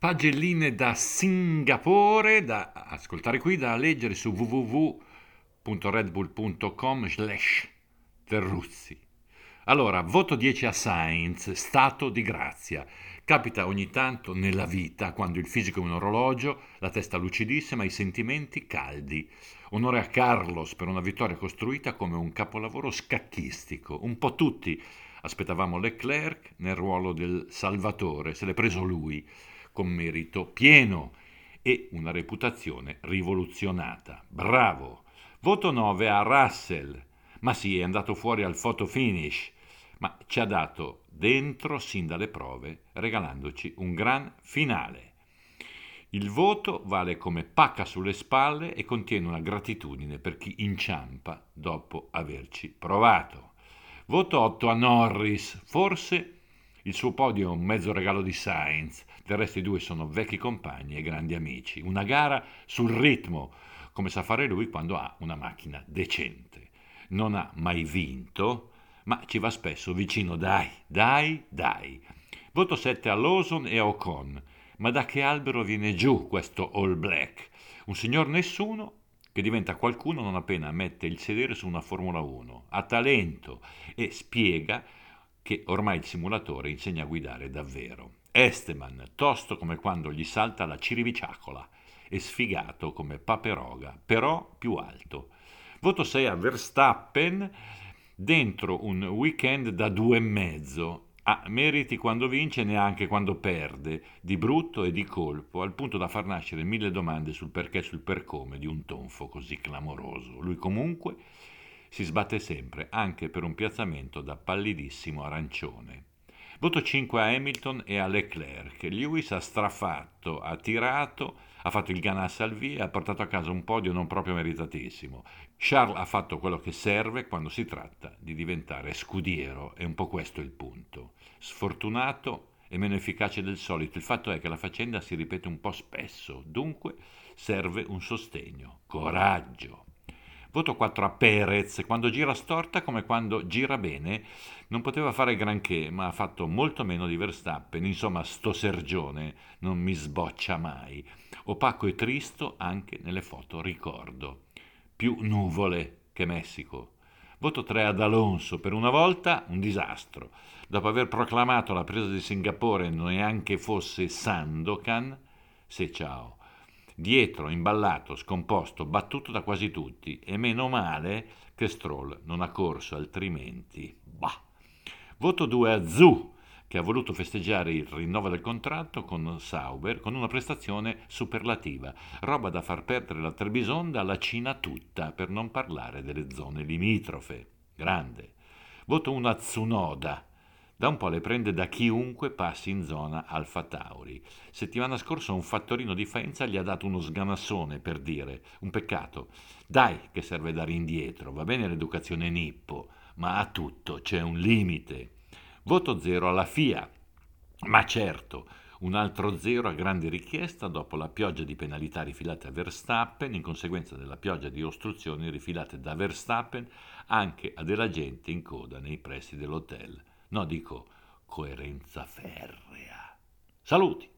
pagelline da Singapore da ascoltare qui, da leggere su www.redbull.com slash Terruzzi. Allora, voto 10 a Sainz, stato di grazia. Capita ogni tanto nella vita, quando il fisico è un orologio, la testa lucidissima, i sentimenti caldi. Onore a Carlos per una vittoria costruita come un capolavoro scacchistico. Un po' tutti aspettavamo Leclerc nel ruolo del salvatore, se l'è preso lui con merito pieno e una reputazione rivoluzionata. Bravo! Voto 9 a Russell. Ma sì, è andato fuori al photo finish, ma ci ha dato dentro sin dalle prove, regalandoci un gran finale. Il voto vale come pacca sulle spalle e contiene una gratitudine per chi inciampa dopo averci provato. Voto 8 a Norris, forse il suo podio è un mezzo regalo di Sainz, del resto i due sono vecchi compagni e grandi amici. Una gara sul ritmo, come sa fare lui quando ha una macchina decente. Non ha mai vinto, ma ci va spesso vicino. Dai, dai, dai. Voto 7 a Lawson e a Ocon. Ma da che albero viene giù questo All Black? Un signor nessuno che diventa qualcuno non appena mette il sedere su una Formula 1. Ha talento e spiega che ormai il simulatore insegna a guidare davvero. Esteban, tosto come quando gli salta la ciribiciacola e sfigato come Paperoga, però più alto. Voto 6 a Verstappen dentro un weekend da due e mezzo. Ha meriti quando vince e neanche quando perde, di brutto e di colpo, al punto da far nascere mille domande sul perché e sul per come di un tonfo così clamoroso. Lui comunque si sbatte sempre, anche per un piazzamento da pallidissimo arancione. Voto 5 a Hamilton e a Leclerc. Lewis ha strafatto, ha tirato, ha fatto il ganassa al via e ha portato a casa un podio non proprio meritatissimo. Charles ha fatto quello che serve quando si tratta di diventare scudiero, è un po' questo il punto. Sfortunato e meno efficace del solito. Il fatto è che la faccenda si ripete un po' spesso, dunque serve un sostegno, coraggio. Voto 4 a Perez, quando gira storta come quando gira bene, non poteva fare granché, ma ha fatto molto meno di Verstappen, insomma sto Sergione non mi sboccia mai. Opaco e tristo anche nelle foto ricordo. Più nuvole che Messico. Voto 3 ad Alonso, per una volta un disastro. Dopo aver proclamato la presa di Singapore neanche fosse Sandokan, se ciao dietro, imballato, scomposto, battuto da quasi tutti, e meno male che Stroll non ha corso, altrimenti. Bah. Voto 2 a Zu, che ha voluto festeggiare il rinnovo del contratto con Sauber con una prestazione superlativa, roba da far perdere la Trebisonda alla Cina tutta, per non parlare delle zone limitrofe. Grande. Voto 1 a Tsunoda, da un po' le prende da chiunque passi in zona Alfa Tauri. Settimana scorsa un fattorino di Faenza gli ha dato uno sganassone per dire, un peccato. Dai che serve dare indietro, va bene l'educazione nippo, ma a tutto c'è un limite. Voto zero alla FIA. Ma certo, un altro zero a grande richiesta dopo la pioggia di penalità rifilate a Verstappen in conseguenza della pioggia di ostruzioni rifilate da Verstappen anche a della gente in coda nei pressi dell'hotel. No, dico coerenza ferrea. Saluti!